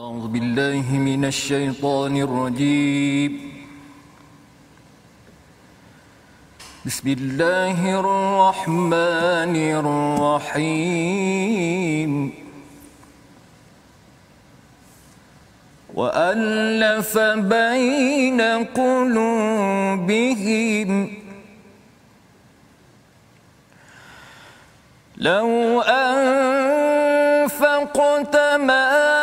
أعوذ بالله من الشيطان الرجيم. بسم الله الرحمن الرحيم. وألف بين قلوبهم. لو أنفقت ما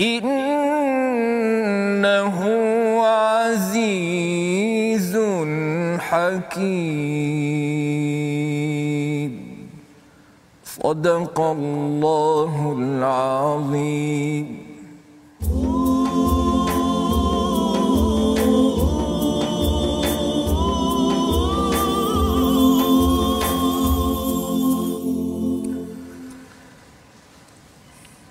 إنه عزيز حكيم. صدق الله العظيم.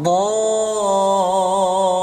الضالين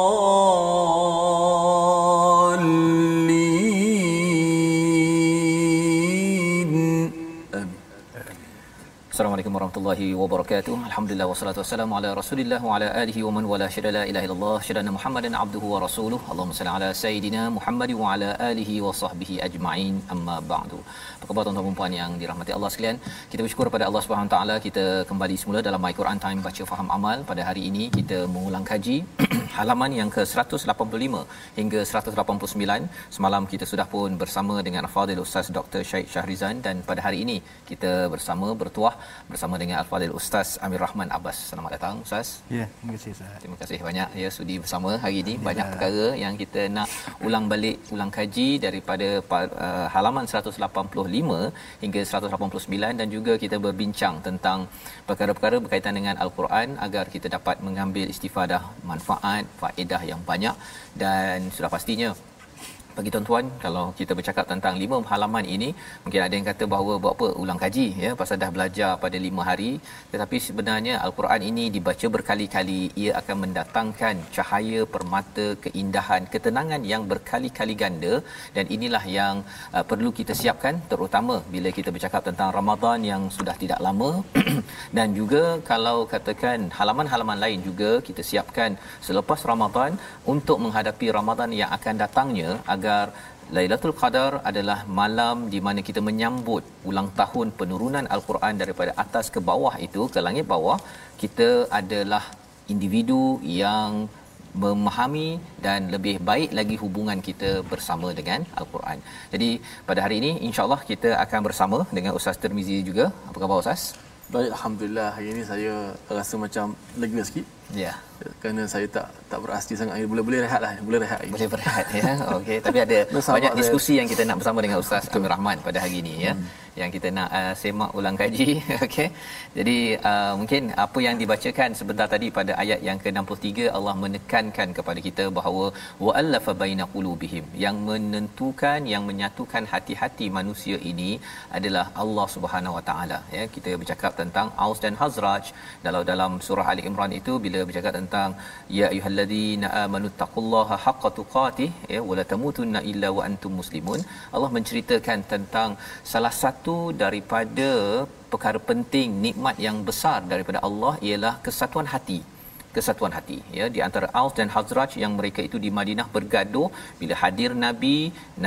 Assalamualaikum warahmatullahi wabarakatuh. Alhamdulillah wassalatu wassalamu ala Rasulillah wa ala alihi wa man wala syada la ilaha illallah syadana Muhammadan abduhu wa rasuluh. Allahumma salli ala sayidina Muhammad wa ala alihi wa sahbihi ajma'in. Amma ba'du. Apa khabar tuan-tuan dan puan yang dirahmati Allah sekalian? Kita bersyukur pada Allah Subhanahu taala kita kembali semula dalam My Quran Time baca faham amal. Pada hari ini kita mengulang kaji halaman yang ke-185 hingga 189. Semalam kita sudah pun bersama dengan Al-Fadhil Ustaz Dr. Syed Syahrizan dan pada hari ini kita bersama bertuah bersama dengan Al-Fadhil Ustaz Amir Rahman Abbas. Selamat datang Ustaz. Ya, terima kasih Ustaz. Terima kasih banyak ya sudi bersama hari ini. Banyak perkara yang kita nak ulang balik, ulang kaji daripada uh, halaman 185 hingga 189 dan juga kita berbincang tentang perkara-perkara berkaitan dengan Al-Quran agar kita dapat mengambil istifadah manfaat, faedah yang banyak dan sudah pastinya bagi tuan-tuan kalau kita bercakap tentang lima halaman ini mungkin ada yang kata bahawa buat apa? Ulang kaji ya pasal dah belajar pada lima hari. Tetapi sebenarnya al-Quran ini dibaca berkali-kali ia akan mendatangkan cahaya permata keindahan ketenangan yang berkali-kali ganda. Dan inilah yang uh, perlu kita siapkan terutama bila kita bercakap tentang Ramadan yang sudah tidak lama. Dan juga kalau katakan halaman-halaman lain juga kita siapkan selepas Ramadan untuk menghadapi Ramadan yang akan datangnya agar agar Lailatul Qadar adalah malam di mana kita menyambut ulang tahun penurunan Al-Quran daripada atas ke bawah itu ke langit bawah kita adalah individu yang memahami dan lebih baik lagi hubungan kita bersama dengan Al-Quran. Jadi pada hari ini insya-Allah kita akan bersama dengan Ustaz Termizi juga. Apa khabar Ustaz? Baik, Alhamdulillah hari ini saya rasa macam lega sikit. Ya. Kerana saya tak tak berasji sangat. Boleh boleh rehat lah boleh rehat. Boleh berehat ya. Okey tapi ada banyak diskusi saya. yang kita nak bersama dengan ustaz Amir Rahman pada hari ini ya. Hmm. yang kita nak uh, semak ulang kaji okey. Jadi uh, mungkin apa yang dibacakan sebentar tadi pada ayat yang ke-63 Allah menekankan kepada kita bahawa wa'allafa baina qulubihim yang menentukan yang menyatukan hati-hati manusia ini adalah Allah Subhanahu Wa Taala ya. Kita bercakap tentang Aus dan Hazraj dalam dalam surah Ali Imran itu bila bercakap tentang ya ayyuhalladzina amanu taqullaha haqqa tuqatih ya wala tamutunna illa wa antum muslimun. Allah menceritakan tentang salah satu daripada perkara penting nikmat yang besar daripada Allah ialah kesatuan hati. Kesatuan hati ya di antara Aus dan Hazraj yang mereka itu di Madinah bergaduh. Bila hadir Nabi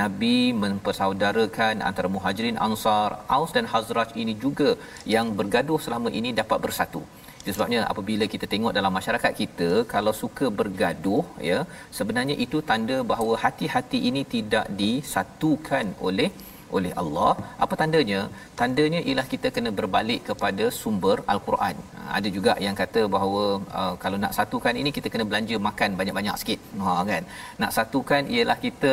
Nabi mempersaudarakan antara Muhajirin Ansar Aus dan Hazraj ini juga yang bergaduh selama ini dapat bersatu itu sebabnya apabila kita tengok dalam masyarakat kita kalau suka bergaduh ya sebenarnya itu tanda bahawa hati-hati ini tidak disatukan oleh oleh Allah. Apa tandanya? Tandanya ialah kita kena berbalik kepada sumber al-Quran. Ha, ada juga yang kata bahawa uh, kalau nak satukan ini kita kena belanja makan banyak-banyak sikit. Ha kan. Nak satukan ialah kita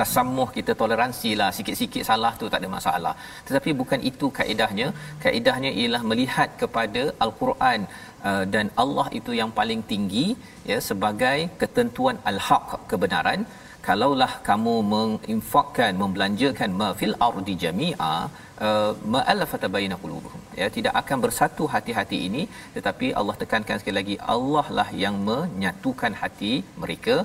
tasamuh kita toleransi lah. Sikit-sikit salah tu tak ada masalah. Tetapi bukan itu kaedahnya. Kaedahnya ialah melihat kepada al-Quran uh, dan Allah itu yang paling tinggi ya sebagai ketentuan al-haq kebenaran. Kalaulah kamu menginfakkan membelanjakan ma fil ardi jami'a uh, ma'alafata baina qulubuhum. Ya tidak akan bersatu hati-hati ini. Tetapi Allah tekankan sekali lagi Allah lah yang menyatukan hati mereka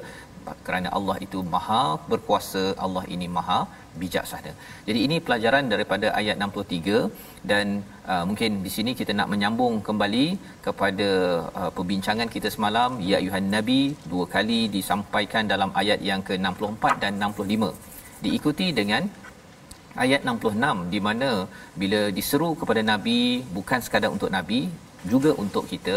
kerana Allah itu maha berkuasa Allah ini maha bijaksana. Jadi ini pelajaran daripada ayat 63 dan uh, mungkin di sini kita nak menyambung kembali kepada uh, perbincangan kita semalam ya ayuhan nabi dua kali disampaikan dalam ayat yang ke-64 dan 65. Diikuti dengan ayat 66 di mana bila diseru kepada nabi bukan sekadar untuk nabi juga untuk kita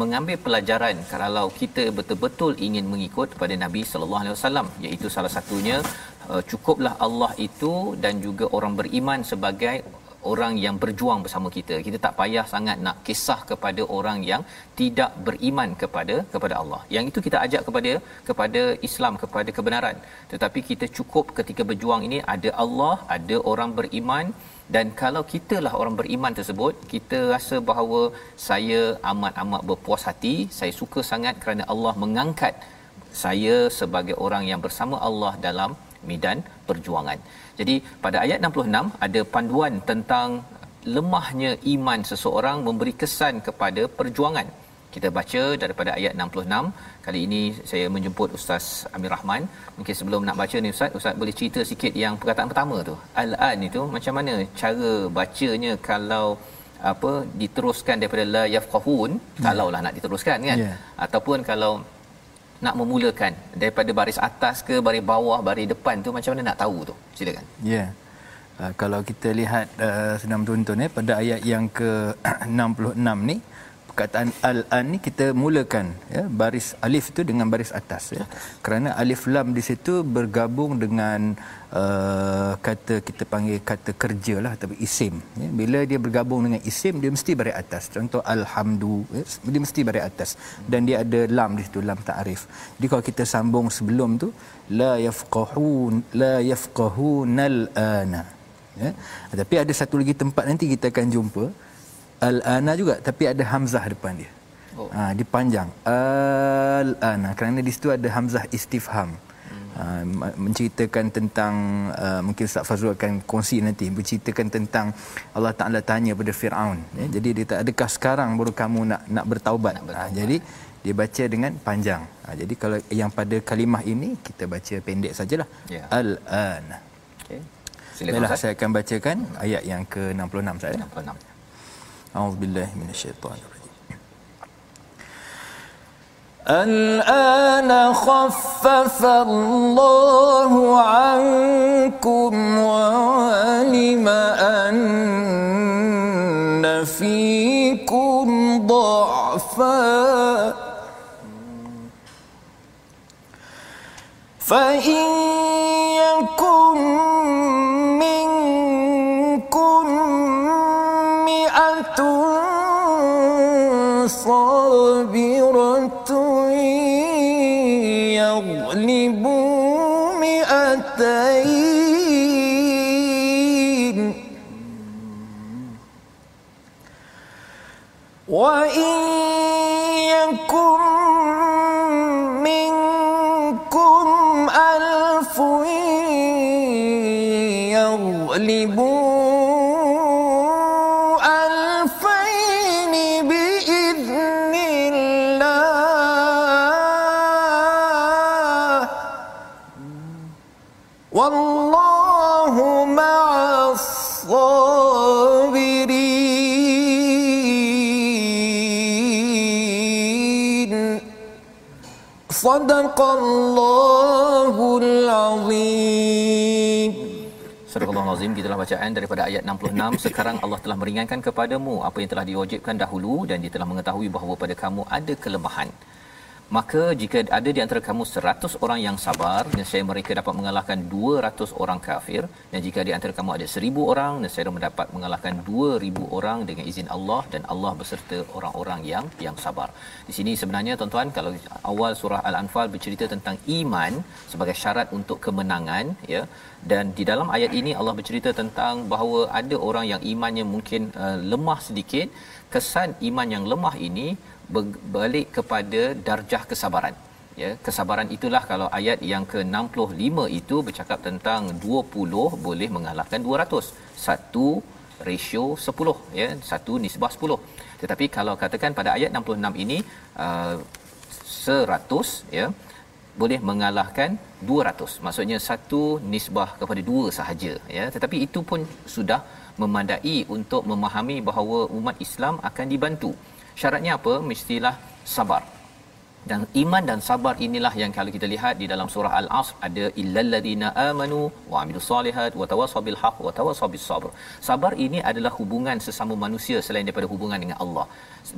mengambil pelajaran kalau kita betul-betul ingin mengikut pada Nabi sallallahu alaihi wasallam iaitu salah satunya uh, cukuplah Allah itu dan juga orang beriman sebagai orang yang berjuang bersama kita. Kita tak payah sangat nak kisah kepada orang yang tidak beriman kepada kepada Allah. Yang itu kita ajak kepada kepada Islam, kepada kebenaran. Tetapi kita cukup ketika berjuang ini ada Allah, ada orang beriman dan kalau kita lah orang beriman tersebut kita rasa bahawa saya amat-amat berpuas hati saya suka sangat kerana Allah mengangkat saya sebagai orang yang bersama Allah dalam medan perjuangan. Jadi pada ayat 66 ada panduan tentang lemahnya iman seseorang memberi kesan kepada perjuangan. Kita baca daripada ayat 66. Kali ini saya menjemput Ustaz Amir Rahman. Mungkin sebelum nak baca ni Ustaz, Ustaz boleh cerita sikit yang perkataan pertama tu. Al-an itu macam mana cara bacanya kalau apa diteruskan daripada la yafqahun yeah. kalaulah nak diteruskan kan yeah. ataupun kalau nak memulakan daripada baris atas ke baris bawah baris depan tu macam mana nak tahu tu silakan ya yeah. uh, kalau kita lihat uh, senang tuntun eh pada ayat yang ke 66 ni perkataan al-an ni kita mulakan ya baris alif tu dengan baris atas ya. Kerana alif lam di situ bergabung dengan uh, kata kita panggil kata kerja lah atau isim ya. Bila dia bergabung dengan isim dia mesti baris atas. Contoh alhamdu ya, dia mesti baris atas. Dan dia ada lam di situ lam ta'rif. Jadi kalau kita sambung sebelum tu la yafqahun la yafqahunal ana ya. Tapi ada satu lagi tempat nanti kita akan jumpa al-ana juga tapi ada hamzah depan dia. Oh. Ha dipanjang al-ana kerana di situ ada hamzah istifham. Ha, menceritakan tentang uh, mungkin Ustaz Fazrul akan kongsi nanti menceritakan tentang Allah Taala tanya pada Firaun ya. jadi dia tak adakah sekarang baru kamu nak nak bertaubat, nak bertaubat. Ha, jadi dia baca dengan panjang ha, jadi kalau yang pada kalimah ini kita baca pendek sajalah ya. al-ana okey silakan saya akan bacakan ayat yang ke-66 saya 66 أعوذ بالله من الشيطان الرجيم. الآن خفف الله عنكم وعلم أن فيكم ضعفا. فإن صابرة يغلب مئتين صدق الله العظيم Surah azim kita bacaan daripada ayat 66 sekarang Allah telah meringankan kepadamu apa yang telah diwajibkan dahulu dan dia telah mengetahui bahawa pada kamu ada kelemahan maka jika ada di antara kamu 100 orang yang sabar nescaya mereka dapat mengalahkan 200 orang kafir. Dan jika di antara kamu ada 1000 orang nescaya mendapat mengalahkan 2000 orang dengan izin Allah dan Allah beserta orang-orang yang yang sabar. Di sini sebenarnya tuan-tuan kalau awal surah Al-Anfal bercerita tentang iman sebagai syarat untuk kemenangan ya. Dan di dalam ayat ini Allah bercerita tentang bahawa ada orang yang imannya mungkin uh, lemah sedikit. Kesan iman yang lemah ini berbalik kepada darjah kesabaran. Ya kesabaran itulah kalau ayat yang ke-65 itu bercakap tentang 20 boleh mengalahkan 200 satu ratio 10 ya satu nisbah 10 tetapi kalau katakan pada ayat 66 ini uh, 100 ya boleh mengalahkan 200 maksudnya satu nisbah kepada dua sahaja ya. Tetapi itu pun sudah memadai untuk memahami bahawa umat Islam akan dibantu syaratnya apa? Mestilah sabar dan iman dan sabar inilah yang kalau kita lihat di dalam surah al-asr ada illal ladina amanu wa amilus solihat wa tawassaw bil haqq wa tawassaw bis sabr. Sabar ini adalah hubungan sesama manusia selain daripada hubungan dengan Allah.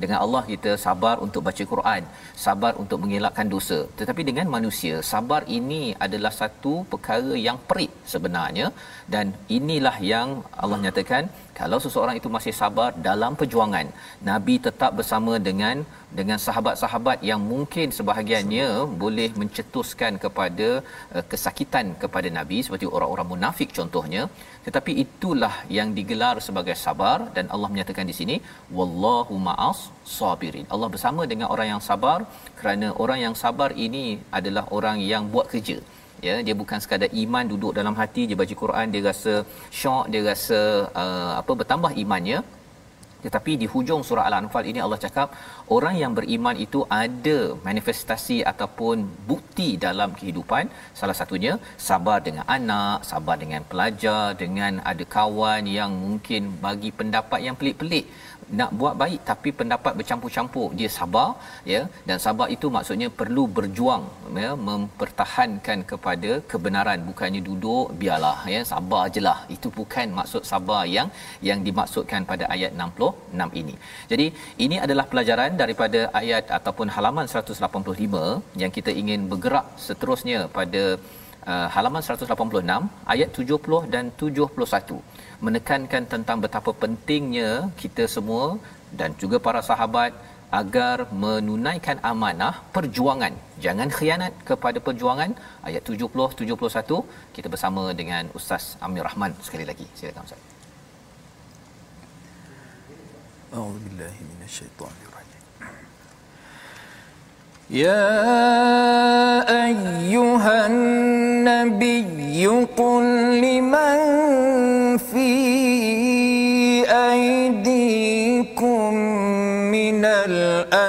Dengan Allah kita sabar untuk baca Quran sabar untuk mengelakkan dosa. Tetapi dengan manusia sabar ini adalah satu perkara yang perit sebenarnya. Dan inilah yang Allah nyatakan kalau seseorang itu masih sabar dalam perjuangan nabi tetap bersama dengan dengan sahabat-sahabat yang mungkin sebahagiannya boleh mencetuskan kepada uh, kesakitan kepada nabi seperti orang-orang munafik contohnya. Tetapi itulah yang digelar sebagai sabar dan Allah menyatakan di sini wallahu ma'as sabirin. Allah bersama dengan orang yang sabar kerana orang yang sabar ini adalah orang yang buat kerja. Ya dia bukan sekadar iman duduk dalam hati dia baca Quran dia rasa syok dia rasa uh, apa bertambah imannya tetapi di hujung surah Al-Anfal ini Allah cakap orang yang beriman itu ada manifestasi ataupun bukti dalam kehidupan. Salah satunya sabar dengan anak, sabar dengan pelajar, dengan ada kawan yang mungkin bagi pendapat yang pelik-pelik nak buat baik tapi pendapat bercampur-campur. Dia sabar ya. Dan sabar itu maksudnya perlu berjuang ya mempertahankan kepada kebenaran. Bukannya duduk biarlah ya sabar jelah itu bukan maksud sabar yang yang dimaksudkan pada ayat 66 ini. Jadi ini adalah pelajaran daripada ayat ataupun halaman 185 yang kita ingin bergerak seterusnya pada uh, halaman 186 ayat 70 dan 71 menekankan tentang betapa pentingnya kita semua dan juga para sahabat agar menunaikan amanah perjuangan jangan khianat kepada perjuangan ayat 70 71 kita bersama dengan ustaz Amir Rahman sekali lagi silakan ustaz A'udzubillahi minasyaitonirrajim يا أيها النبي قل لمن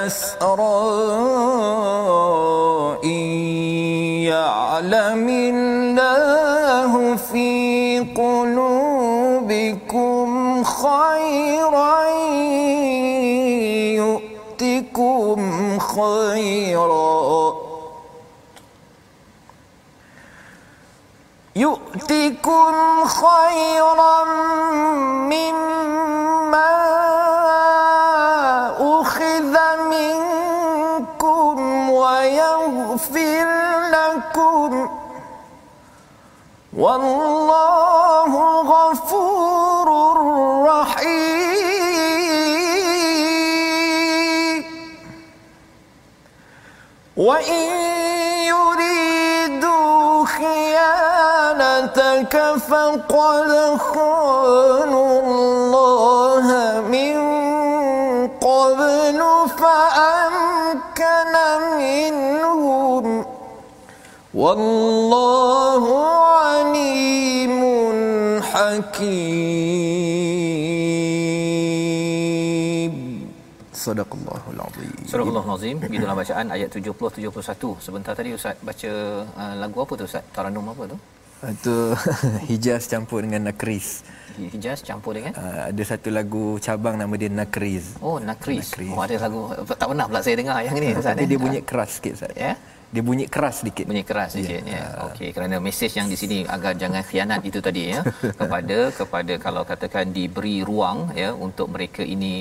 الأسرى إن يعلم الله في قلوبكم خيرا يؤتكم خيرا. يؤتكم خيرا مما والله غفور رحيم. وإن يريدوا خيانتك فقد خانوا والله عليم حكيم Sadaqallahul azim. Surah Al-Azim Begitulah bacaan ayat 70-71 Sebentar tadi Ustaz baca uh, lagu apa tu Ustaz? Taranum apa tu? Itu Hijaz campur dengan Nakris. Hijaz campur dengan? Uh, ada satu lagu cabang nama dia Nakriz. Oh, Nakris. Nakris. Oh, ada lagu tak pernah pula saya dengar yang ni Ustaz. Tapi eh? dia bunyi keras sikit Ustaz. Ya? Dia bunyi keras sedikit. bunyi keras sikit ya. Okey, kerana mesej yang di sini agar jangan khianat itu tadi ya kepada kepada kalau katakan diberi ruang ya untuk mereka ini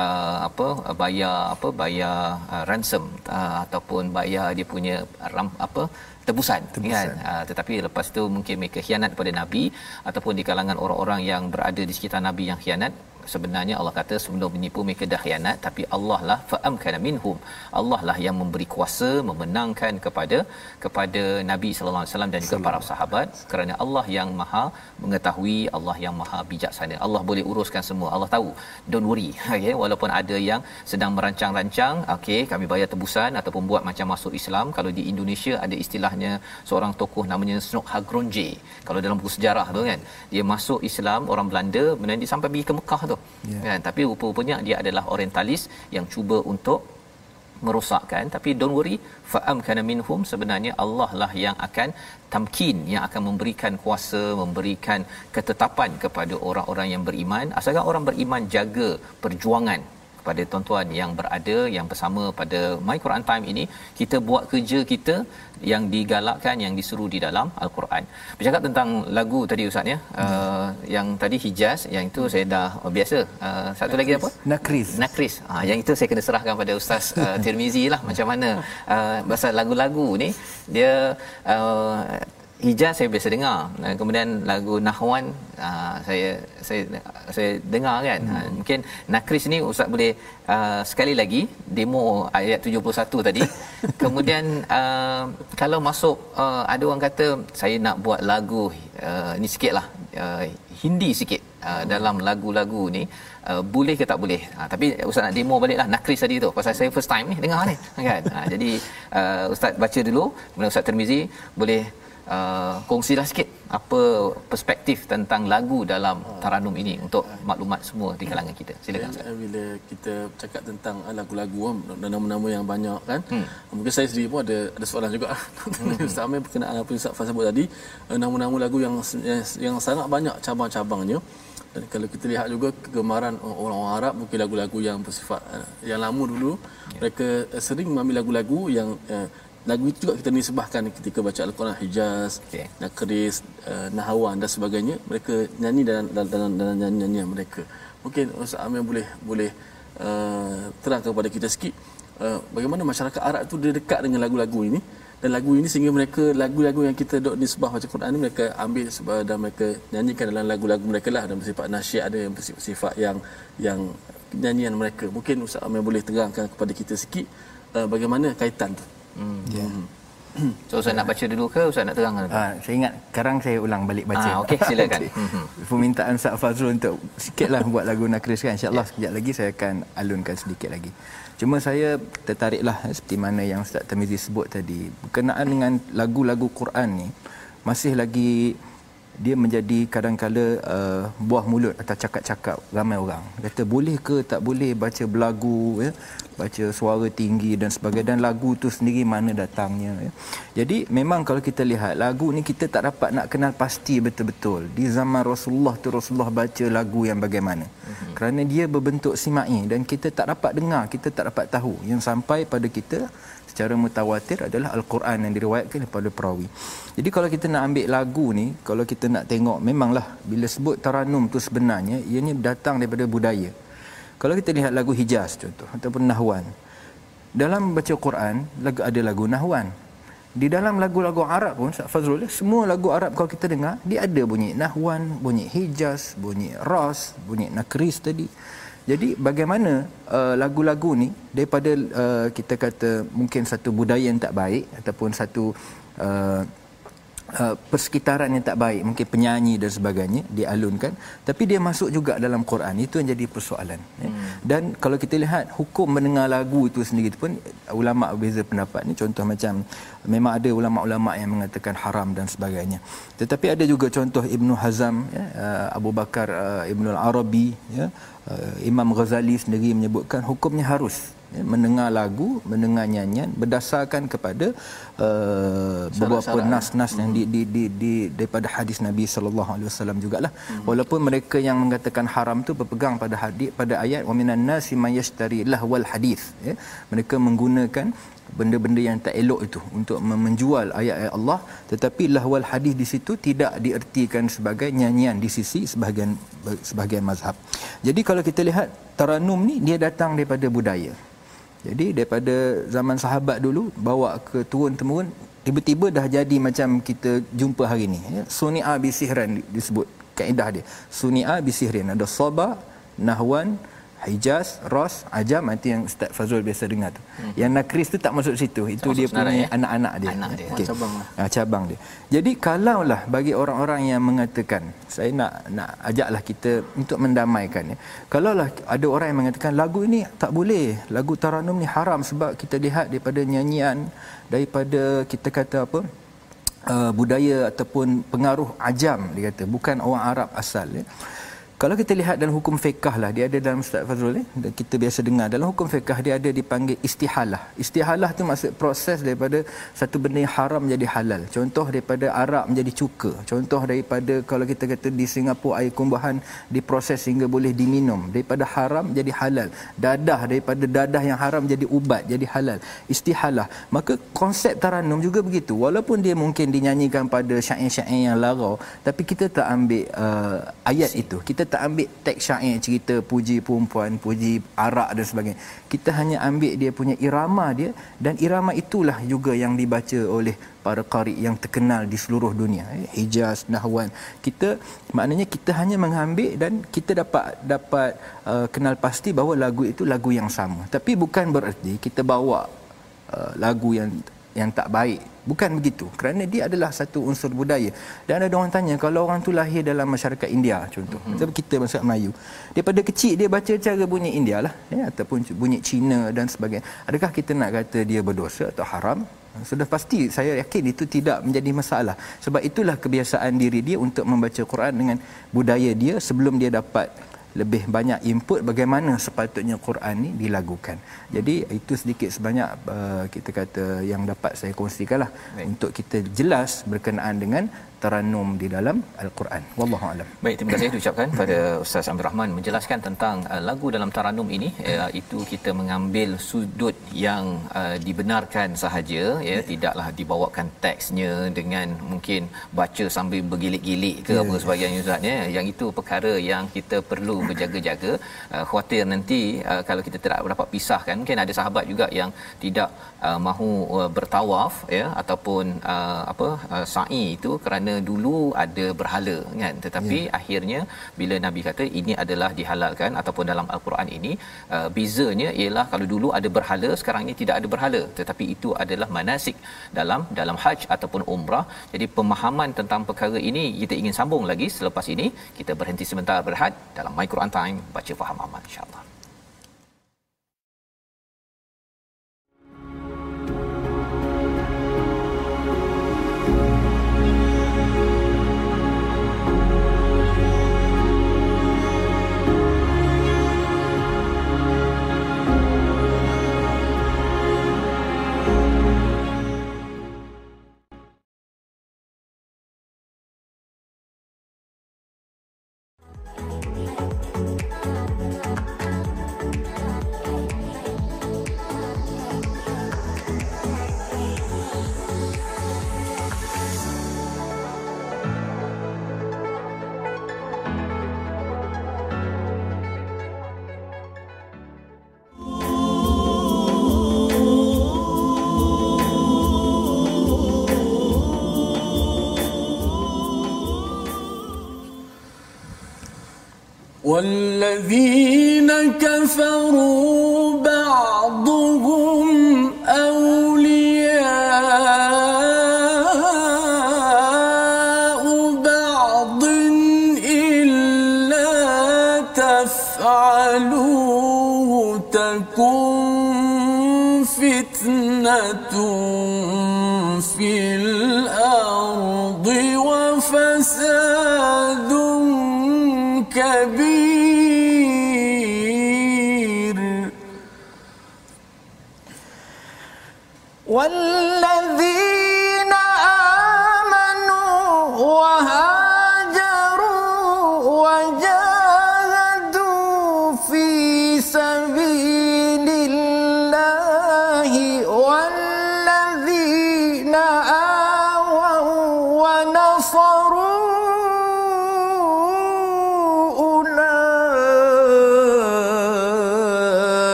uh, apa bayar apa bayar uh, ransom uh, ataupun bayar dia punya ram, apa tebusan, tebusan. kan uh, tetapi lepas tu mungkin mereka khianat kepada nabi ataupun di kalangan orang-orang yang berada di sekitar nabi yang khianat sebenarnya Allah kata sebelum menipu mereka dah khianat tapi Allah lah fa'am kana minhum. Allah lah yang memberi kuasa memenangkan kepada kepada Nabi sallallahu alaihi wasallam dan juga para sahabat. kerana Allah yang maha mengetahui Allah yang maha bijaksana. Allah boleh uruskan semua. Allah tahu. Don't worry. Okay walaupun ada yang sedang merancang-rancang okey kami bayar tebusan ataupun buat macam masuk Islam. Kalau di Indonesia ada istilahnya seorang tokoh namanya Snok Hagronje. Kalau dalam buku sejarah tu kan dia masuk Islam orang Belanda kemudian dia sampai pergi ke Mekah tu. Yeah. kan? Tapi rupa-rupanya dia adalah orientalis yang cuba untuk merosakkan. Tapi don't worry fa'am kana minhum sebenarnya Allah lah yang akan tamkin yang akan memberikan kuasa memberikan ketetapan kepada orang-orang yang beriman. Asalkan orang beriman jaga perjuangan kepada tuan-tuan yang berada yang bersama pada My Quran Time ini kita buat kerja kita yang digalakkan yang disuruh di dalam al-Quran. Bercakap tentang lagu tadi ustaz ya. Hmm. Uh, yang tadi Hijaz yang itu saya dah oh, biasa. Uh, satu Nakris. lagi apa? Nakris. Nakris. Ha uh, yang itu saya kena serahkan pada ustaz uh, Tirmizi lah macam mana uh, pasal lagu-lagu ni dia uh, Hijaz saya biasa dengar. Kemudian lagu Nahwan uh, saya saya saya dengar kan. Hmm. Uh, mungkin Nakris ni ustaz boleh uh, sekali lagi demo ayat 71 tadi. Kemudian uh, kalau masuk uh, ada orang kata saya nak buat lagu uh, ni sikitlah uh, Hindi sikit uh, dalam lagu-lagu ni uh, boleh ke tak boleh uh, tapi ustaz nak demo baliklah nakris tadi tu pasal saya first time ni dengar ni kan uh, jadi uh, ustaz baca dulu kemudian ustaz Termizi boleh Uh, kongsilah sikit apa perspektif tentang lagu dalam Taranum ini untuk maklumat semua di kalangan kita. Silakan Ustaz. Bila kita cakap tentang lagu-lagu dan nama-nama yang banyak kan. Hmm. Mungkin saya sendiri pun ada ada soalan juga. Hmm. Ustaz Amir berkenaan apa Ustaz Fah sebut tadi, nama-nama lagu yang yang, yang sangat banyak cabang-cabangnya. Dan kalau kita lihat juga kegemaran orang-orang Arab mungkin lagu-lagu yang bersifat yang lama dulu ya. mereka sering mengambil lagu-lagu yang lagu itu juga kita nisbahkan ketika baca al-Quran Hijaz, okay. Nakris, uh, Nahawan dan sebagainya mereka nyanyi dalam dalam dalam nyanyian mereka. Mungkin Ustaz Amir boleh boleh uh, terangkan kepada kita sikit uh, bagaimana masyarakat Arab itu dia dekat dengan lagu-lagu ini dan lagu ini sehingga mereka lagu-lagu yang kita dok nisbah baca Quran ini mereka ambil sebab dan mereka nyanyikan dalam lagu-lagu mereka lah dan bersifat nasyid ada yang bersifat yang yang nyanyian mereka. Mungkin Ustaz Amir boleh terangkan kepada kita sikit uh, bagaimana kaitan tu. Hmm. Ya. So Ustaz nak baca dulu ke Ustaz nak terangkan? Ah, saya ingat sekarang saya ulang balik baca. Ah, okey silakan. okay. Hmm. Permintaan Ustaz Fazrul untuk sikitlah buat lagu Nakris kan. Insya-Allah yeah. sekejap lagi saya akan alunkan sedikit lagi. Cuma saya tertariklah seperti mana yang Ustaz Tamizi sebut tadi berkenaan dengan lagu-lagu Quran ni masih lagi dia menjadi kadang-kala uh, buah mulut atau cakap-cakap ramai orang. Kata boleh ke tak boleh baca belagu ya, baca suara tinggi dan sebagainya dan lagu tu sendiri mana datangnya ya. Jadi memang kalau kita lihat lagu ni kita tak dapat nak kenal pasti betul-betul. Di zaman Rasulullah tu Rasulullah baca lagu yang bagaimana. Mm-hmm. Kerana dia berbentuk simai dan kita tak dapat dengar, kita tak dapat tahu yang sampai pada kita secara mutawatir adalah al-Quran yang diriwayatkan daripada perawi. Jadi kalau kita nak ambil lagu ni, kalau kita nak tengok memanglah bila sebut taranum tu sebenarnya ianya datang daripada budaya. Kalau kita lihat lagu Hijaz contoh ataupun Nahwan. Dalam baca Quran lagu ada lagu Nahwan. Di dalam lagu-lagu Arab pun Ustaz Fazrul semua lagu Arab kalau kita dengar dia ada bunyi Nahwan, bunyi Hijaz, bunyi Ras, bunyi Nakris tadi. Jadi bagaimana uh, lagu-lagu ni daripada uh, kita kata mungkin satu budaya yang tak baik ataupun satu uh, uh, persekitaran yang tak baik mungkin penyanyi dan sebagainya dialunkan. Tapi dia masuk juga dalam Quran. Itu yang jadi persoalan ya. hmm. dan kalau kita lihat hukum mendengar lagu itu sendiri pun ulama berbeza pendapat ni. Contoh macam memang ada ulama-ulama yang mengatakan haram dan sebagainya. Tetapi ada juga contoh Ibnu Hazam ya, uh, Abu Bakar uh, Ibnu Al-Arabi ya, uh, Imam Ghazali sendiri menyebutkan hukumnya harus mendengar lagu, mendengar nyanyian berdasarkan kepada uh, beberapa nas-nas yang di, di, di, di daripada hadis Nabi sallallahu alaihi wasallam jugalah. Hmm. Walaupun mereka yang mengatakan haram tu berpegang pada hadis pada ayat wa minan nasi may yashtari lahwal hadis ya. Mereka menggunakan benda-benda yang tak elok itu untuk menjual ayat-ayat Allah tetapi lahwal hadis di situ tidak diertikan sebagai nyanyian di sisi sebahagian sebahagian mazhab. Jadi kalau kita lihat taranum ni dia datang daripada budaya. Jadi daripada zaman sahabat dulu bawa ke turun temurun tiba-tiba dah jadi macam kita jumpa hari ni ya. Suni'a bisihran disebut kaedah dia. Suni'a bisihrin ada sabah, nahwan, Hijaz, Ros, Ajam nanti yang Ustaz Fazrul biasa dengar tu. Hmm. Yang Nakris tu tak masuk situ. Itu tak dia punya ya? anak-anak dia. Anak dia. Okay. Cabang. Ha, cabang dia. Jadi kalaulah bagi orang-orang yang mengatakan saya nak nak ajaklah kita untuk mendamaikan ya. Kalaulah ada orang yang mengatakan lagu ini tak boleh. Lagu Taranum ni haram sebab kita lihat daripada nyanyian daripada kita kata apa? Uh, budaya ataupun pengaruh ajam dia kata bukan orang Arab asal ya. Kalau kita lihat dalam hukum fiqah lah, dia ada dalam Ustaz Fazrul eh, kita biasa dengar. Dalam hukum fiqah dia ada dipanggil istihalah. Istihalah tu maksud proses daripada satu benda yang haram menjadi halal. Contoh daripada arak menjadi cuka. Contoh daripada kalau kita kata di Singapura air kumbahan diproses sehingga boleh diminum. Daripada haram jadi halal. Dadah daripada dadah yang haram jadi ubat, jadi halal. Istihalah. Maka konsep taranum juga begitu. Walaupun dia mungkin dinyanyikan pada syair-syair yang larau, tapi kita tak ambil uh, ayat itu. Kita tak ambil teks syair cerita puji perempuan, puji arak dan sebagainya. Kita hanya ambil dia punya irama dia dan irama itulah juga yang dibaca oleh para qari yang terkenal di seluruh dunia. Eh, Hijaz, Nahwan. Kita maknanya kita hanya mengambil dan kita dapat dapat uh, kenal pasti bahawa lagu itu lagu yang sama. Tapi bukan bererti kita bawa uh, lagu yang yang tak baik bukan begitu. Kerana dia adalah satu unsur budaya. Dan ada orang tanya kalau orang tu lahir dalam masyarakat India contoh. Mm-hmm. macam kita masyarakat Melayu. Daripada kecil dia baca cara bunyi India lah ya, ataupun bunyi Cina dan sebagainya. Adakah kita nak kata dia berdosa atau haram? Sudah pasti saya yakin itu tidak menjadi masalah. Sebab itulah kebiasaan diri dia untuk membaca Quran dengan budaya dia sebelum dia dapat lebih banyak input bagaimana sepatutnya Quran ni dilagukan. Jadi itu sedikit sebanyak uh, kita kata yang dapat saya kongsikanlah untuk kita jelas berkenaan dengan taranum di dalam al-Quran. Wallahu alam. Baik, terima kasih diucapkan pada Ustaz Abdul Rahman menjelaskan tentang uh, lagu dalam taranum ini uh, itu kita mengambil sudut yang uh, dibenarkan sahaja ya, tidaklah dibawakan teksnya dengan mungkin baca sambil bergilik-gilik ke yeah. apa sebagainya Ustaz ya. Yang itu perkara yang kita perlu berjaga-jaga uh, khuatir nanti uh, kalau kita tidak dapat pisahkan mungkin ada sahabat juga yang tidak uh, mahu uh, bertawaf ya ataupun uh, apa uh, sa'i itu kerana kerana dulu ada berhala kan? Tetapi ya. akhirnya bila nabi kata ini adalah dihalalkan ataupun dalam al-Quran ini uh, bezanya ialah kalau dulu ada berhala sekarang ini tidak ada berhala. Tetapi itu adalah manasik dalam dalam haji ataupun umrah. Jadi pemahaman tentang perkara ini kita ingin sambung lagi. Selepas ini kita berhenti sebentar berhad dalam my Quran time baca faham amal insyaallah والذين كفروا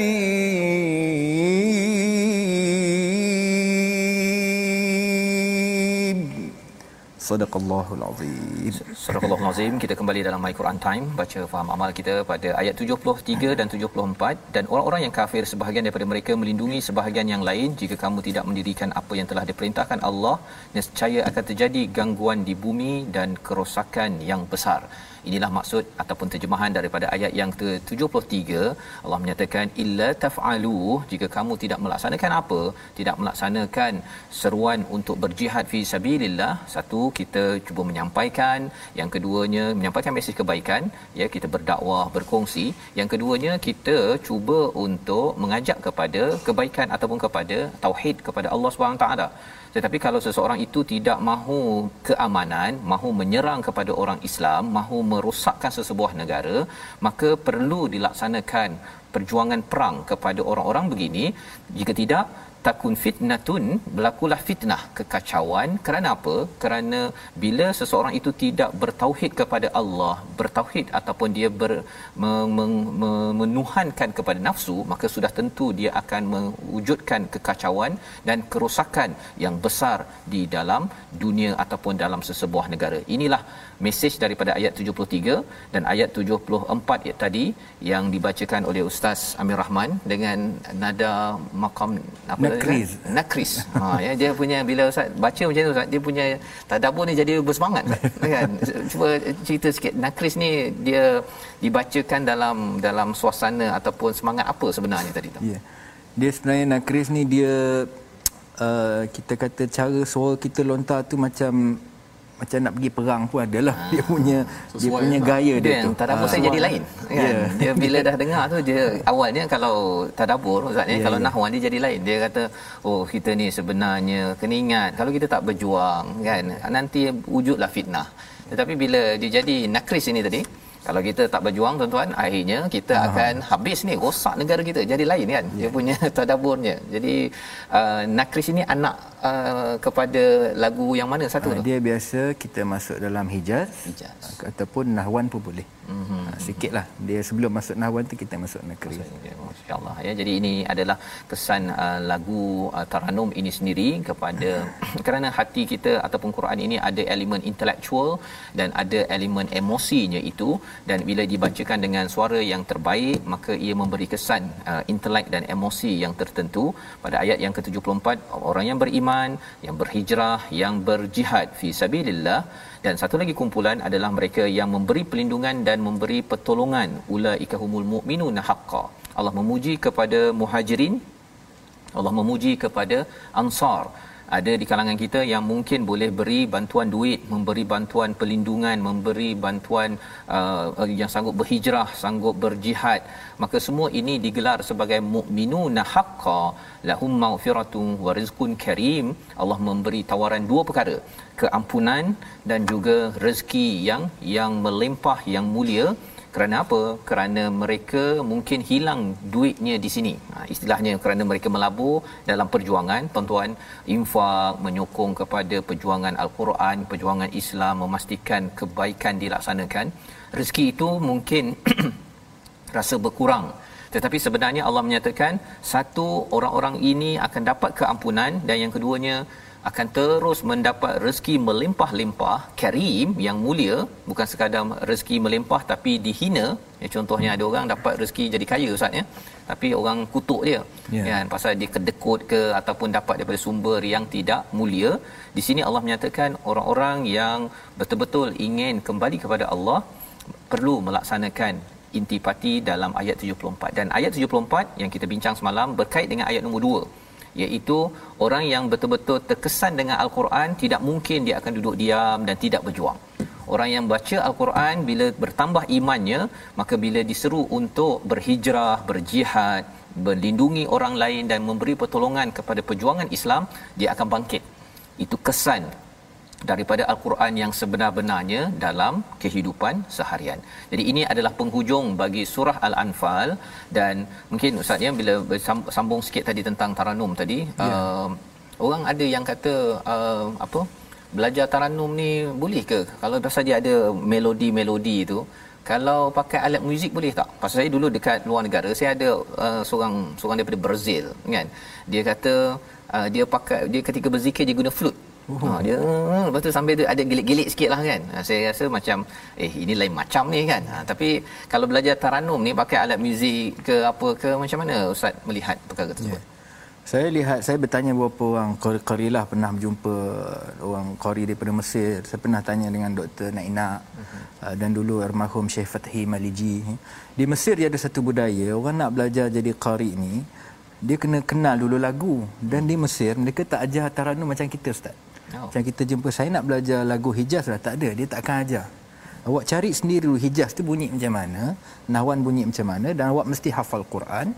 الكريم صدق الله العظيم صدق الله kita kembali dalam my Quran time. Baca faham amal kita pada ayat 73 dan 74 dan orang-orang yang kafir sebahagian daripada mereka melindungi sebahagian yang lain. Jika kamu tidak mendirikan apa yang telah diperintahkan Allah nescaya akan terjadi gangguan di bumi dan kerosakan yang besar inilah maksud ataupun terjemahan daripada ayat yang ke-73. Allah menyatakan illa taf'alu jika kamu tidak melaksanakan apa? Tidak melaksanakan seruan untuk berjihad fi sabilillah. Satu kita cuba menyampaikan. Yang keduanya menyampaikan mesej kebaikan. Ya kita berdakwah berkongsi. Yang keduanya kita cuba untuk mengajak kepada kebaikan ataupun kepada tauhid kepada Allah Subhanahu taala tetapi kalau seseorang itu tidak mahu keamanan mahu menyerang kepada orang Islam mahu merosakkan sesebuah negara maka perlu dilaksanakan perjuangan perang kepada orang-orang begini. Jika tidak takun fitnatun berlakulah fitnah kekacauan. Kerana apa? Kerana bila seseorang itu tidak bertauhid kepada Allah bertauhid ataupun dia ber, me, me, me, menuhankan kepada nafsu maka sudah tentu dia akan mewujudkan kekacauan dan kerosakan yang besar di dalam dunia ataupun dalam sesebuah negara. Inilah mesej daripada ayat 73 dan ayat 74 ya, tadi yang dibacakan oleh Ustaz Amir Rahman dengan nada makam apa Nakris. Nakris. Ha ya dia punya bila Ustaz baca macam tu Ustaz dia punya tadabbur ni jadi bersemangat kan. Cuba cerita sikit Nakris ni dia dibacakan dalam dalam suasana ataupun semangat apa sebenarnya tadi tu? Ya. Dia sebenarnya nakris ni dia uh, kita kata cara suara kita lontar tu macam macam nak pergi perang pun adalah ha. dia punya dia Sesuai punya lah. gaya dia, dia tu. yang tadabbur Ah. saya jadi lain kan Ya. dia bila dah dengar tu dia awalnya kalau tadabbur ustaz Ya, kalau ya. nahwan dia jadi lain dia kata oh kita ni sebenarnya kena ingat kalau kita tak berjuang kan nanti wujudlah fitnah tetapi bila dia jadi nakris ini tadi kalau kita tak berjuang tuan-tuan akhirnya kita Aha. akan habis ni rosak negara kita jadi lain kan dia punya tadabburnya jadi uh, nakris ini anak uh, kepada lagu yang mana satu Ah, tu dia biasa kita masuk dalam hijaz, Hijaz. ataupun nahwan pun boleh. Mhm. Mm-hmm. Sikit lah. Dia sebelum masuk nahwan tu kita masuk nakris. Ya, Masya-Allah ya. Jadi ini adalah kesan uh, lagu uh, Taranum ini sendiri kepada kerana hati kita ataupun Quran ini ada elemen intelektual dan ada elemen emosinya itu dan bila dibacakan dengan suara yang terbaik maka ia memberi kesan uh, intelek dan emosi yang tertentu. Pada ayat yang ke-74 orang yang beriman yang berhijrah yang berjihad fi sabilillah. Dan satu lagi kumpulan adalah mereka yang memberi perlindungan dan memberi pertolongan. Ulaika humul mu'minuna haqqan Allah memuji kepada muhajirin Allah memuji kepada ansar ada di kalangan kita yang mungkin boleh beri bantuan duit, memberi bantuan perlindungan, memberi bantuan uh, yang sanggup berhijrah, sanggup berjihad. Maka semua ini digelar sebagai mukminuna haqqa lahum maghfiratun wa rizqun karim. Allah memberi tawaran dua perkara, keampunan dan juga rezeki yang yang melimpah yang mulia kerana apa? Kerana mereka mungkin hilang duitnya di sini. Ha, istilahnya kerana mereka melabur dalam perjuangan, tuan-tuan, infak, menyokong kepada perjuangan Al-Quran, perjuangan Islam, memastikan kebaikan dilaksanakan. Rezeki itu mungkin rasa berkurang. Tetapi sebenarnya Allah menyatakan satu orang-orang ini akan dapat keampunan dan yang keduanya akan terus mendapat rezeki melimpah-limpah. Karim yang mulia bukan sekadar rezeki melimpah tapi dihina. Ya contohnya ada orang dapat rezeki jadi kaya ustaz ya. Tapi orang kutuk dia. Ya. kan pasal dia kedekut ke ataupun dapat daripada sumber yang tidak mulia. Di sini Allah menyatakan orang-orang yang betul-betul ingin kembali kepada Allah perlu melaksanakan intipati dalam ayat 74 dan ayat 74 yang kita bincang semalam berkait dengan ayat nombor 2 iaitu orang yang betul-betul terkesan dengan al-Quran tidak mungkin dia akan duduk diam dan tidak berjuang. Orang yang baca al-Quran bila bertambah imannya maka bila diseru untuk berhijrah, berjihad, berlindungi orang lain dan memberi pertolongan kepada perjuangan Islam dia akan bangkit. Itu kesan daripada al-Quran yang sebenar-benarnya dalam kehidupan seharian. Jadi ini adalah penghujung bagi surah Al-Anfal dan mungkin ustaz ya bila sambung sikit tadi tentang taranum tadi Ya. uh, orang ada yang kata uh, apa belajar taranum ni boleh ke kalau dia ada melodi-melodi tu kalau pakai alat muzik boleh tak? Pasal saya dulu dekat luar negara, saya ada uh, seorang seorang daripada Brazil, kan. Dia kata uh, dia pakai dia ketika berzikir dia guna flute. Oh. Ha, dia uh, lepas tu sambil tu ada gelik-gelik sikit lah kan. Ha, saya rasa macam eh ini lain macam ni kan. Ha, tapi kalau belajar taranum ni pakai alat muzik ke apa ke macam mana ustaz melihat perkara tersebut? Ya. Saya lihat saya bertanya beberapa orang qari- lah pernah berjumpa orang qari daripada Mesir. Saya pernah tanya dengan Dr. Naina uh, dan dulu almarhum Syekh Fathi Maliji. Di Mesir dia ada satu budaya orang nak belajar jadi qari ni dia kena kenal dulu lagu dan di Mesir mereka tak ajar taranum macam kita ustaz. Oh. Macam kita jumpa saya nak belajar lagu Hijaz lah tak ada dia tak akan ajar. Awak cari sendiri dulu Hijaz tu bunyi macam mana, Nahwan bunyi macam mana dan awak mesti hafal Quran.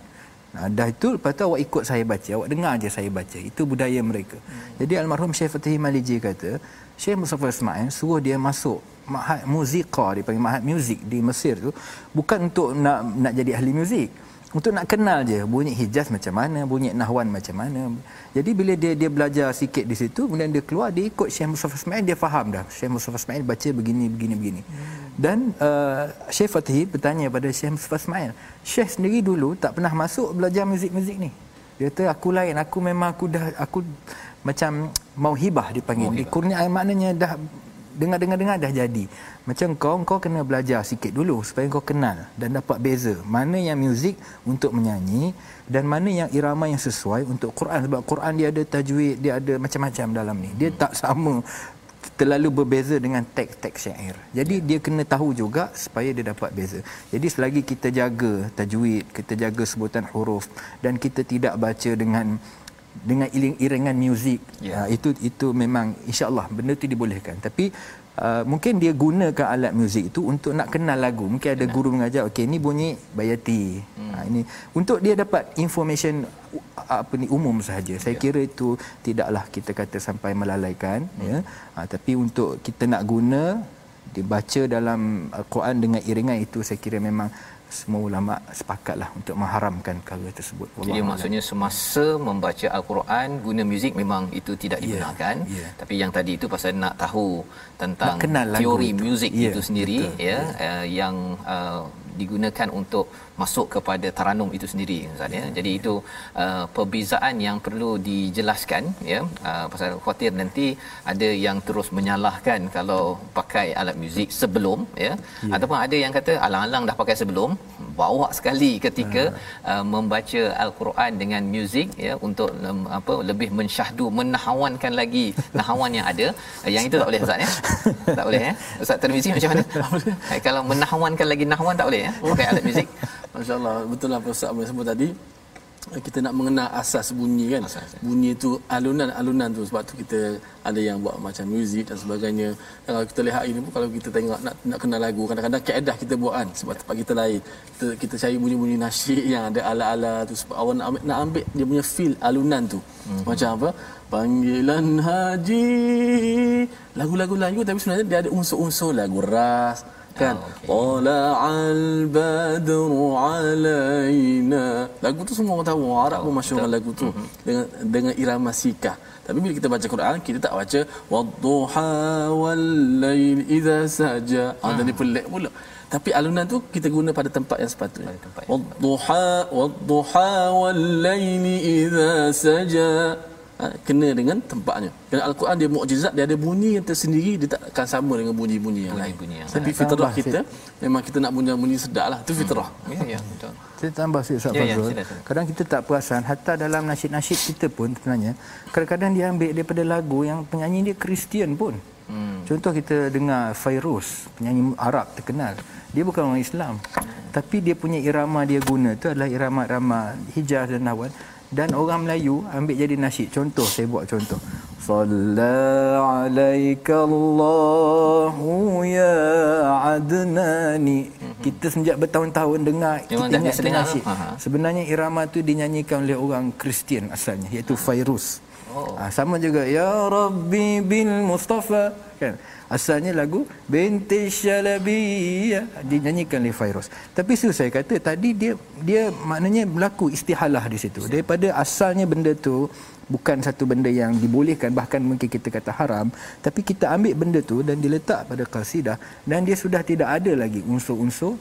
Nah, dah itu lepas tu awak ikut saya baca, awak dengar aja saya baca. Itu budaya mereka. Hmm. Jadi almarhum Syekh Fatih Maliji kata, Syekh Mustafa Ismail suruh dia masuk mahad muzika dia panggil mahad muzik di Mesir tu bukan untuk nak nak jadi ahli muzik untuk nak kenal je bunyi Hijaz macam mana bunyi Nahwan macam mana. Jadi bila dia dia belajar sikit di situ kemudian dia keluar dia ikut Syekh Mustafa Ismail dia faham dah. Syekh Mustafa Ismail baca begini begini begini. Dan uh, Syekh Fatih bertanya pada Syekh Mustafa Ismail Syekh sendiri dulu tak pernah masuk belajar muzik-muzik ni? Dia kata aku lain. Aku memang aku dah aku macam mau hibah dipanggil Mauhibah. dikurniai maknanya dah dengar-dengar-dengar dah jadi. Macam kau kau kena belajar sikit dulu supaya kau kenal dan dapat beza mana yang muzik untuk menyanyi dan mana yang irama yang sesuai untuk Quran sebab Quran dia ada tajwid, dia ada macam-macam dalam ni. Dia tak sama terlalu berbeza dengan teks-teks syair. Jadi dia kena tahu juga supaya dia dapat beza. Jadi selagi kita jaga tajwid, kita jaga sebutan huruf dan kita tidak baca dengan dengan iring- iringan muzik Ya. yeah. itu itu memang insyaallah benda tu dibolehkan tapi uh, mungkin dia gunakan alat muzik itu untuk nak kenal lagu mungkin ada guru mengajar okey ni bunyi bayati hmm. ha, ini untuk dia dapat information uh, apa ni umum sahaja saya Ya. kira itu tidaklah kita kata sampai melalaikan hmm. ya ha, tapi untuk kita nak guna dibaca dalam al-Quran dengan iringan itu saya kira memang semua ulama sepakatlah untuk mengharamkan perkara tersebut. Jadi Wallahualam. maksudnya semasa membaca al-Quran guna muzik memang itu tidak Ya, dibenarkan. ya. Tapi yang tadi itu pasal nak tahu tentang Nak kenal teori itu. muzik Ya, itu sendiri betul. ya uh, yang uh, digunakan untuk masuk kepada taranum itu sendiri Ustaz ya. Jadi itu uh, perbezaan yang perlu dijelaskan ya uh, pasal khawatir nanti ada yang terus menyalahkan kalau pakai alat muzik sebelum ya, ya. ataupun ada yang kata alang-alang dah pakai sebelum bawa sekali ketika uh, membaca al-Quran dengan muzik ya untuk um, apa lebih mensyahdu menahawankan lagi nahawan yang ada uh, yang itu tak boleh Ustaz ya. tak boleh ya. Ustaz Tirmizi macam mana? Eh, kalau menahawankan lagi nahawan tak boleh ya pakai alat muzik. Masya Allah betul lah Ustaz sebut tadi kita nak mengenal asas bunyi kan? Asas, ya. bunyi tu alunan-alunan tu. Sebab tu kita ada yang buat macam muzik dan sebagainya. Dan kalau kita lihat ini pun kalau kita tengok nak nak kenal lagu kadang-kadang kaedah kita buat kan? Sebab tempat kita lain. Kita, kita cari bunyi-bunyi nasyid yang ada ala-ala tu. Sebab awak nak ambil, nak ambil dia punya feel alunan tu. Mm-hmm. macam apa? Panggilan haji. Lagu-lagu lain tapi sebenarnya dia ada unsur-unsur lagu ras kan? Tala'al badru alaina lagu tu semua orang tahu. Orang Arab pun masyhur lagu tu. Dengan dengan irama sikah. Tapi bila kita baca Quran kita tak baca wadduha wal lail idza saja. Ah jadi pelik pula. Tapi alunan tu kita guna pada tempat yang sepatutnya. Wadduha wadduha wal lail idza saja uh, kena dengan tempatnya. Kerana Al-Quran dia mukjizat, dia ada bunyi yang tersendiri, dia tak akan sama dengan bunyi-bunyi yang lain. Bunyi-bunyi yang Tapi fitrah Tambah kita memang kita nak bunyi bunyi sedap lah. Itu fitrah. Ya, ya, betul. Saya tambah sikit Ustaz Ya, ya, Fazrul. sila. Kadang kita tak perasan hatta dalam nasyid-nasyid kita pun sebenarnya kadang-kadang dia ambil daripada lagu yang penyanyi dia Kristian pun. Hmm. Contoh kita dengar Fairuz, penyanyi Arab terkenal. Dia bukan orang Islam. Tapi dia punya irama dia guna tu adalah irama-irama Hijaz dan Nahwan dan orang Melayu ambil jadi nasyid. Contoh saya buat contoh. Salla alaika Allahu ya adnani. Kita sejak bertahun-tahun dengar. Memang kita ingat dengar nasyid. Sebenarnya irama tu dinyanyikan oleh orang Kristian asalnya iaitu Fairuz. Oh. Ha, sama juga ya Rabbi bil Mustafa kan. Asalnya lagu Binti Syalabiyah dinyanyikan oleh Fairuz. Tapi su saya kata tadi dia dia maknanya berlaku istihalah di situ. Daripada asalnya benda tu bukan satu benda yang dibolehkan bahkan mungkin kita kata haram tapi kita ambil benda tu dan diletak pada qasidah dan dia sudah tidak ada lagi unsur-unsur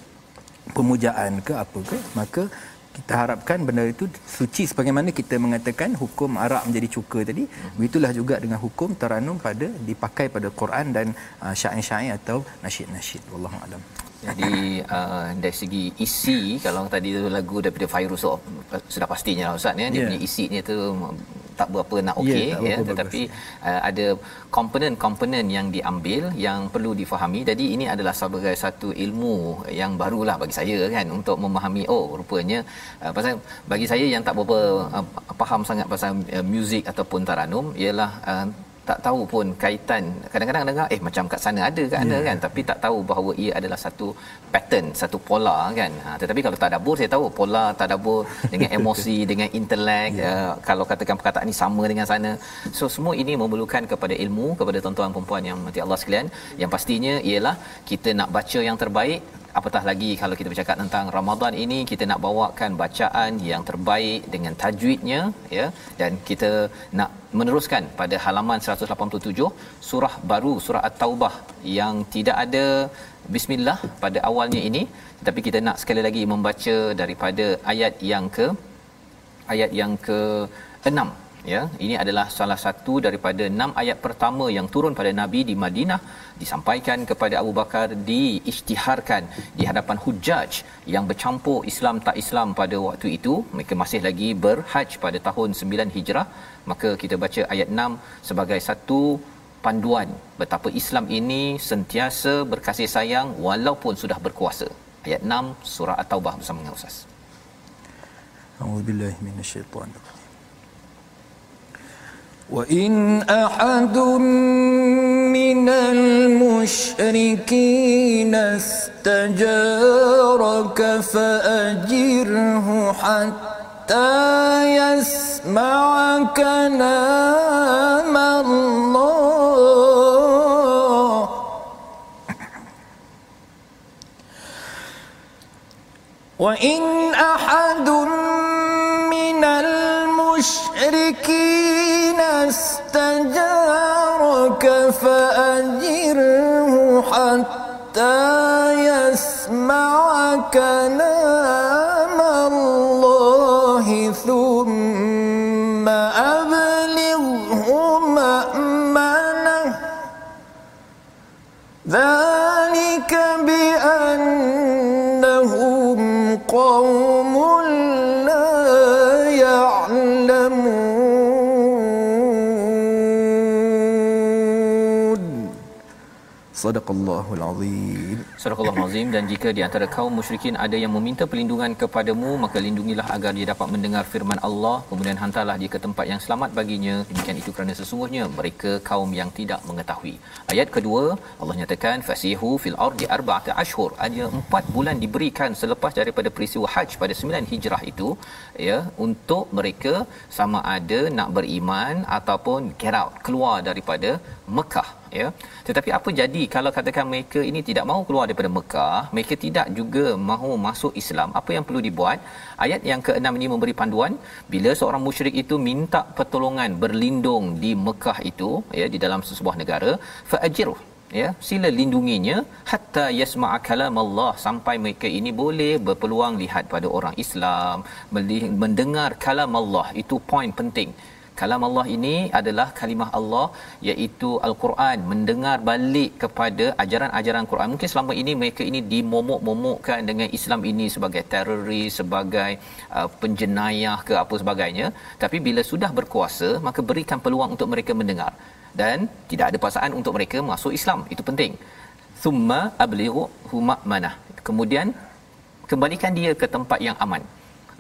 pemujaan ke apa ke maka kita harapkan benda itu suci sebagaimana kita mengatakan hukum arak menjadi cuka tadi. Begitulah juga dengan hukum taranum pada dipakai pada Quran dan uh, syair-syair atau nasyid-nasyid. Wallahu alam. Jadi uh, dari segi isi kalau tadi tu lagu daripada Fairuz oh, sudah pastinya lah Ustaz ya. Dia Ya. punya isinya tu tak berapa nak okey Ya, tak ya, berapa tetapi uh, ada komponen-komponen yang diambil yang perlu difahami. Jadi ini adalah sebagai satu ilmu yang barulah bagi saya kan untuk memahami oh rupanya uh, pasal bagi saya yang tak berapa uh, faham sangat pasal uh, muzik ataupun taranum ialah uh, tak tahu pun kaitan. Kadang-kadang dengar eh macam kat sana ada kat sana kan? Tapi tak tahu bahawa ia adalah satu pattern satu pola kan? Ha, tetapi kalau tadabbur saya tahu pola tadabbur dengan emosi dengan intelek uh, kalau katakan perkataan ni sama dengan sana. So semua ini memerlukan kepada ilmu kepada tuan-tuan perempuan yang mati Allah sekalian. Yang pastinya ialah kita nak baca yang terbaik apatah lagi kalau kita bercakap tentang Ramadan ini kita nak bawakan bacaan yang terbaik dengan tajwidnya ya. Dan kita nak meneruskan pada halaman 187 surah baru surah At-Taubah yang tidak ada bismillah pada awalnya ini. Tetapi kita nak sekali lagi membaca daripada ayat yang ke ayat yang ke 6 ya ini adalah salah satu daripada enam ayat pertama yang turun pada nabi di Madinah disampaikan kepada Abu Bakar diisytiharkan di hadapan hujaj yang bercampur Islam tak Islam pada waktu itu. Mereka masih lagi berhaj pada tahun 9 Hijrah. Maka kita baca ayat 6 sebagai satu panduan betapa Islam ini sentiasa berkasih sayang walaupun sudah berkuasa. Ayat 6 surah at-taubah bersama dengan ustaz. A'udzubillahi minasyaitonir rajim. وإن أحد من المشركين استجارك فأجره حتى يسمع كلام الله. وإن أحد من المشركين حتى يسمع كلام Sadaqallahul azim. Sadaqallahul azim dan jika di antara kaum musyrikin ada yang meminta perlindungan kepadamu maka lindungilah agar dia dapat mendengar firman Allah kemudian hantarlah dia ke tempat yang selamat baginya demikian itu kerana sesungguhnya mereka kaum yang tidak mengetahui. Ayat kedua Allah nyatakan fasihu fil ardi arba'ata ashhur ada 4 bulan diberikan selepas daripada peristiwa haji pada 9 hijrah itu ya untuk mereka sama ada nak beriman ataupun get out keluar daripada Mekah ya. Tetapi apa jadi kalau katakan mereka ini tidak mahu keluar daripada Mekah mereka tidak juga mahu masuk Islam? Apa yang perlu dibuat? Ayat yang ke-6 ini memberi panduan bila seorang musyrik itu minta pertolongan berlindung di Mekah itu ya di dalam sebuah negara faajiruh ya sila lindunginya hatta yasma'a kalam Allah sampai mereka ini boleh berpeluang lihat pada orang Islam mendengar kalam Allah itu poin penting kalam Allah ini adalah kalimah Allah iaitu al-Quran mendengar balik kepada ajaran-ajaran Quran. Mungkin selama ini mereka ini dimomok-momokkan dengan Islam ini sebagai teroris sebagai uh, penjenayah ke apa sebagainya. Tapi bila sudah berkuasa maka berikan peluang untuk mereka mendengar. Dan tidak ada paksaan untuk mereka masuk Islam. Itu penting. Thumma ablighu huma manah kemudian kembalikan dia ke tempat yang aman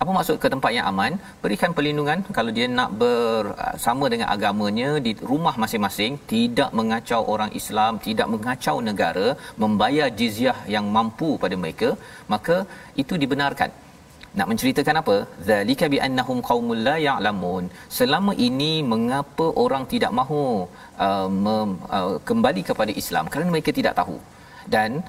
apa maksud ke tempat yang aman? Berikan perlindungan kalau dia nak bersama dengan agamanya di rumah masing-masing tidak mengacau orang Islam tidak mengacau negara membayar jizyah yang mampu pada mereka maka itu dibenarkan. Nak menceritakan apa? Zalika bi annahum qaumul la ya'lamun. Selama ini mengapa orang tidak mahu uh, mem, uh, kembali kepada Islam? Kerana mereka tidak tahu. Dan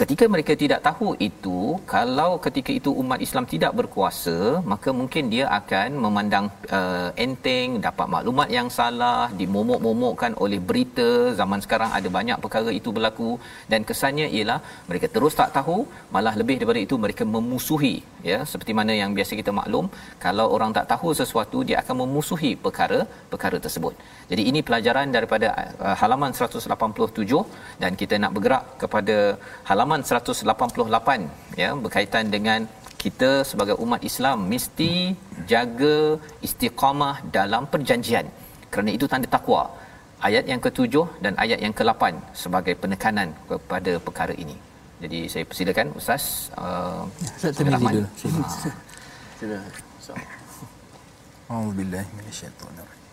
ketika mereka tidak tahu itu kalau ketika itu umat Islam tidak berkuasa maka mungkin dia akan memandang uh, enteng dapat maklumat yang salah dimomok-momokkan oleh berita. Zaman sekarang ada banyak perkara itu berlaku. Dan kesannya ialah mereka terus tak tahu malah lebih daripada itu mereka memusuhi ya. Seperti mana yang biasa kita maklum kalau orang tak tahu sesuatu dia akan memusuhi perkara perkara tersebut. Jadi ini pelajaran daripada uh, halaman 187 dan kita nak bergerak kepada halaman 188 ya berkaitan dengan kita sebagai umat Islam mesti jaga istiqamah dalam perjanjian. Kerana itu tanda takwa. Ayat yang ketujuh dan ayat yang ke-8 sebagai penekanan kepada perkara ini. Jadi saya persilakan ustaz uh, Ustaz Tirmizi dulu. Sila. Auzubillahi minasyaitonir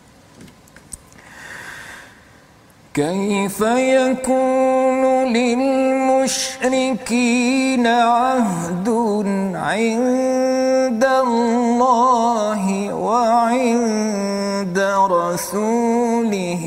كيف يكون للمشركين عهد عند الله وعند رسوله؟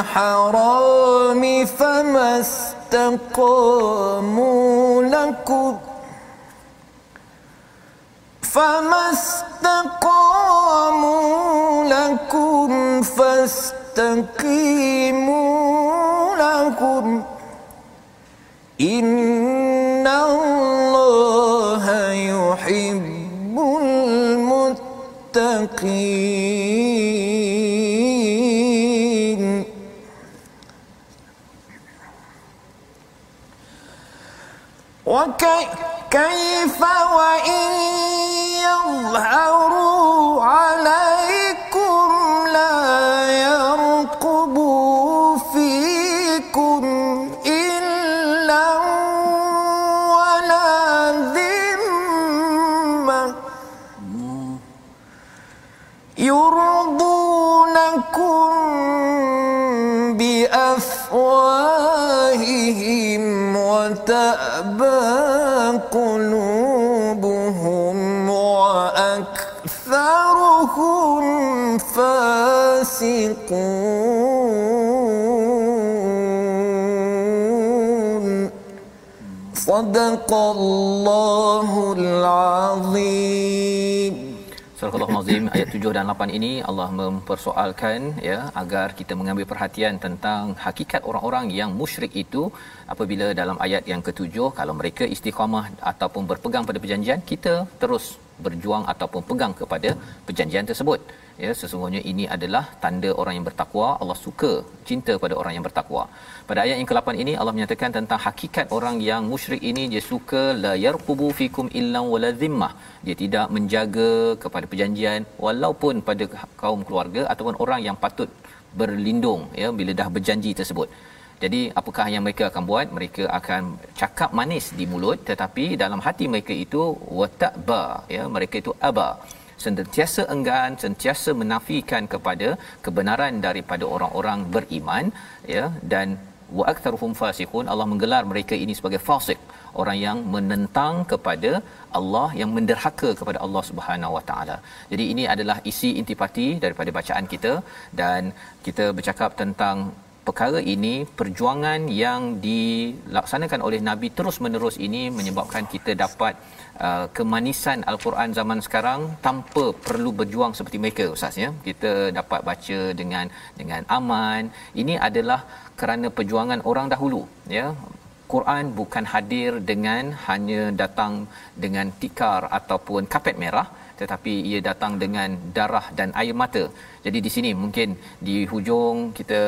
الحرام فما استقاموا لكم فما استقاموا لكم فاستقيموا لكم إن الله يحب المتقين وكيف وإن يظهروا عليكم لا يرقبوا فيكم صدق الله العظيم Surah Al-Azim ayat 7 dan 8 ini Allah mempersoalkan ya agar kita mengambil perhatian tentang hakikat orang-orang yang musyrik itu apabila dalam ayat yang ketujuh kalau mereka istiqamah ataupun berpegang pada perjanjian kita terus berjuang ataupun pegang kepada perjanjian tersebut. Ya sesungguhnya ini adalah tanda orang yang bertakwa. Allah suka cinta pada orang yang bertakwa. Pada ayat yang ke-8 ini Allah menyatakan tentang hakikat orang yang musyrik ini dia suka la yarqubu fikum illa wala zimmah dia tidak menjaga kepada perjanjian walaupun pada kaum keluarga ataupun orang yang patut berlindung ya bila dah berjanji tersebut jadi apakah yang mereka akan buat mereka akan cakap manis di mulut tetapi dalam hati mereka itu wataba ya mereka itu aba sentiasa enggan sentiasa menafikan kepada kebenaran daripada orang-orang beriman ya dan wa aktsaruhum fasiqun Allah menggelar mereka ini sebagai fasik orang yang menentang kepada Allah yang menderhaka kepada Allah Subhanahu Wa Taala. Jadi ini adalah isi intipati daripada bacaan kita dan kita bercakap tentang perkara ini perjuangan yang dilaksanakan oleh nabi terus menerus ini menyebabkan kita dapat uh, kemanisan al-Quran zaman sekarang tanpa perlu berjuang seperti mereka ustaz ya. Kita dapat baca dengan dengan aman. Ini adalah kerana perjuangan orang dahulu ya. Quran bukan hadir dengan hanya datang dengan tikar ataupun kapet merah tetapi ia datang dengan darah dan air mata. Jadi di sini mungkin di hujung kita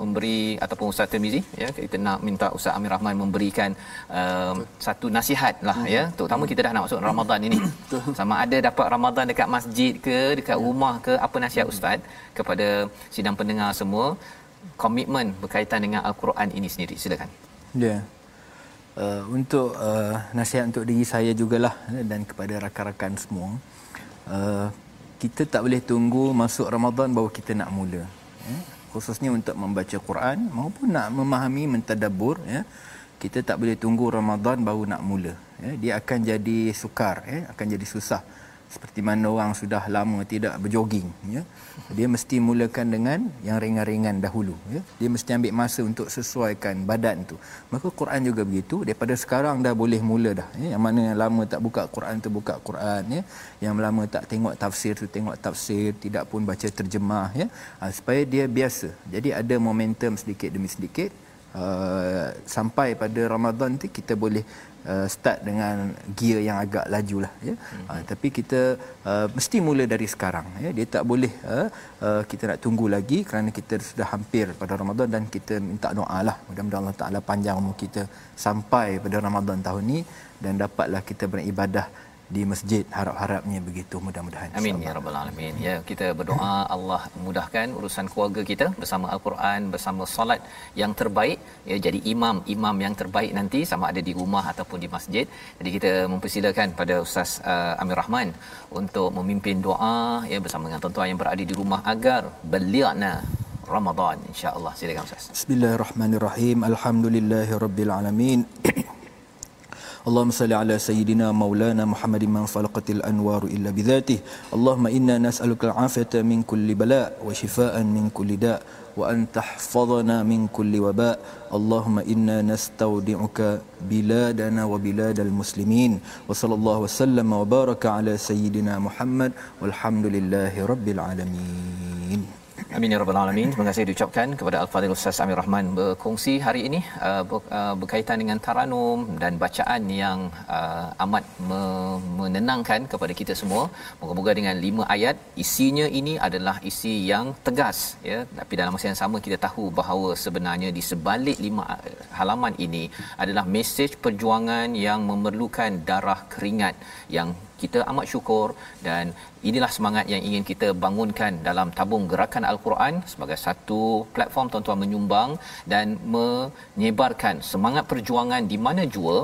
memberi ataupun Ustaz Tirmizi ya kita nak minta Ustaz Amir Rahman memberikan um, satu nasihat lah hmm. ya terutama kita dah nak masuk Ramadan ini. Sama ada dapat Ramadan dekat masjid ke dekat ya. rumah ke apa nasihat Ustaz kepada sidang pendengar semua komitmen berkaitan dengan al-Quran ini sendiri. Silakan. Ya. Yeah. Uh, untuk uh, nasihat untuk diri saya jugalah dan kepada rakan-rakan semua uh, kita tak boleh tunggu masuk Ramadan baru kita nak mula ya? khususnya untuk membaca Quran maupun nak memahami mentadabbur ya. Kita tak boleh tunggu Ramadan baru nak mula ya. Dia akan jadi sukar ya. Akan jadi susah seperti mana orang sudah lama tidak berjoging ya. Dia mesti mulakan dengan yang ringan-ringan dahulu ya. Dia mesti ambil masa untuk sesuaikan badan tu. Maka Quran juga begitu. Daripada sekarang dah boleh mula dah ya. Yang mana yang lama tak buka Quran tu buka Quran ya. Yang lama tak tengok tafsir tu tengok tafsir tidak pun baca terjemah ya. Ha, supaya dia biasa. Jadi ada momentum sedikit demi sedikit uh, sampai pada Ramadan tu kita boleh uh, start dengan gear yang agak laju lah ya. Hmm. uh, tapi kita uh, mesti mula dari sekarang ya. Dia tak boleh uh, uh, kita nak tunggu lagi kerana kita sudah hampir pada Ramadan dan kita minta doa lah mudah-mudahan Allah Taala panjang umur kita sampai pada Ramadan tahun ni dan dapatlah kita beribadah di masjid harap-harapnya begitu mudah-mudahan amin ya rabbal alamin. Ya kita berdoa Allah mudahkan urusan keluarga kita bersama al-Quran bersama solat yang terbaik. Ya jadi imam imam yang terbaik nanti sama ada di rumah ataupun di masjid. Jadi kita mempersilakan pada ustaz uh, Amir Rahman untuk memimpin doa ya bersama dengan tuan-tuan yang berada di rumah agar beliana Ramadan insya-Allah. Silakan ustaz. Bismillahirrahmanirrahim. Alhamdulillahirabbil alamin اللهم صل على سيدنا مولانا محمد من فلقت الأنوار إلا بذاته اللهم إنا نسألك العافية من كل بلاء وشفاء من كل داء وأن تحفظنا من كل وباء اللهم إنا نستودعك بلادنا وبلاد المسلمين وصلى الله وسلم وبارك على سيدنا محمد والحمد لله رب العالمين Amin ya rabbal alamin. Terima kasih diucapkan kepada Al-Fadhil Ustaz Amir Rahman berkongsi hari ini uh, uh, berkaitan dengan taranum dan bacaan yang uh, amat me- menenangkan kepada kita semua. Moga-moga dengan lima ayat isinya ini adalah isi yang tegas ya. Tapi dalam masa yang sama kita tahu bahawa sebenarnya di sebalik lima halaman ini adalah mesej perjuangan yang memerlukan darah keringat yang kita amat syukur dan inilah semangat yang ingin kita bangunkan dalam tabung gerakan al-Quran sebagai satu platform tuan-tuan menyumbang dan menyebarkan semangat perjuangan di mana jua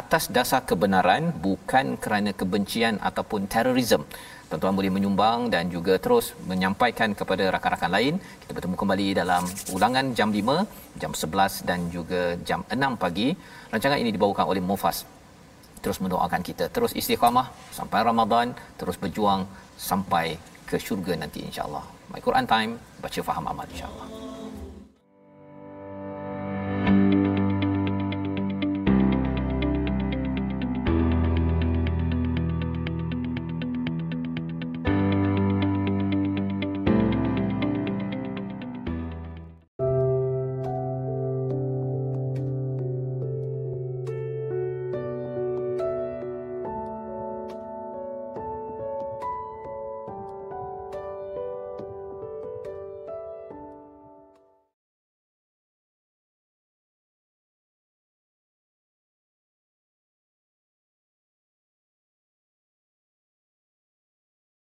atas dasar kebenaran bukan kerana kebencian ataupun terorisme tuan-tuan boleh menyumbang dan juga terus menyampaikan kepada rakan-rakan lain. Kita bertemu kembali dalam ulangan jam 5 jam 11 dan juga jam 6 pagi. Rancangan ini dibawakan oleh Mufas terus mendoakan kita terus istiqamah sampai Ramadan terus berjuang sampai ke syurga nanti insya-Allah. My Quran Time baca faham amal insya-Allah.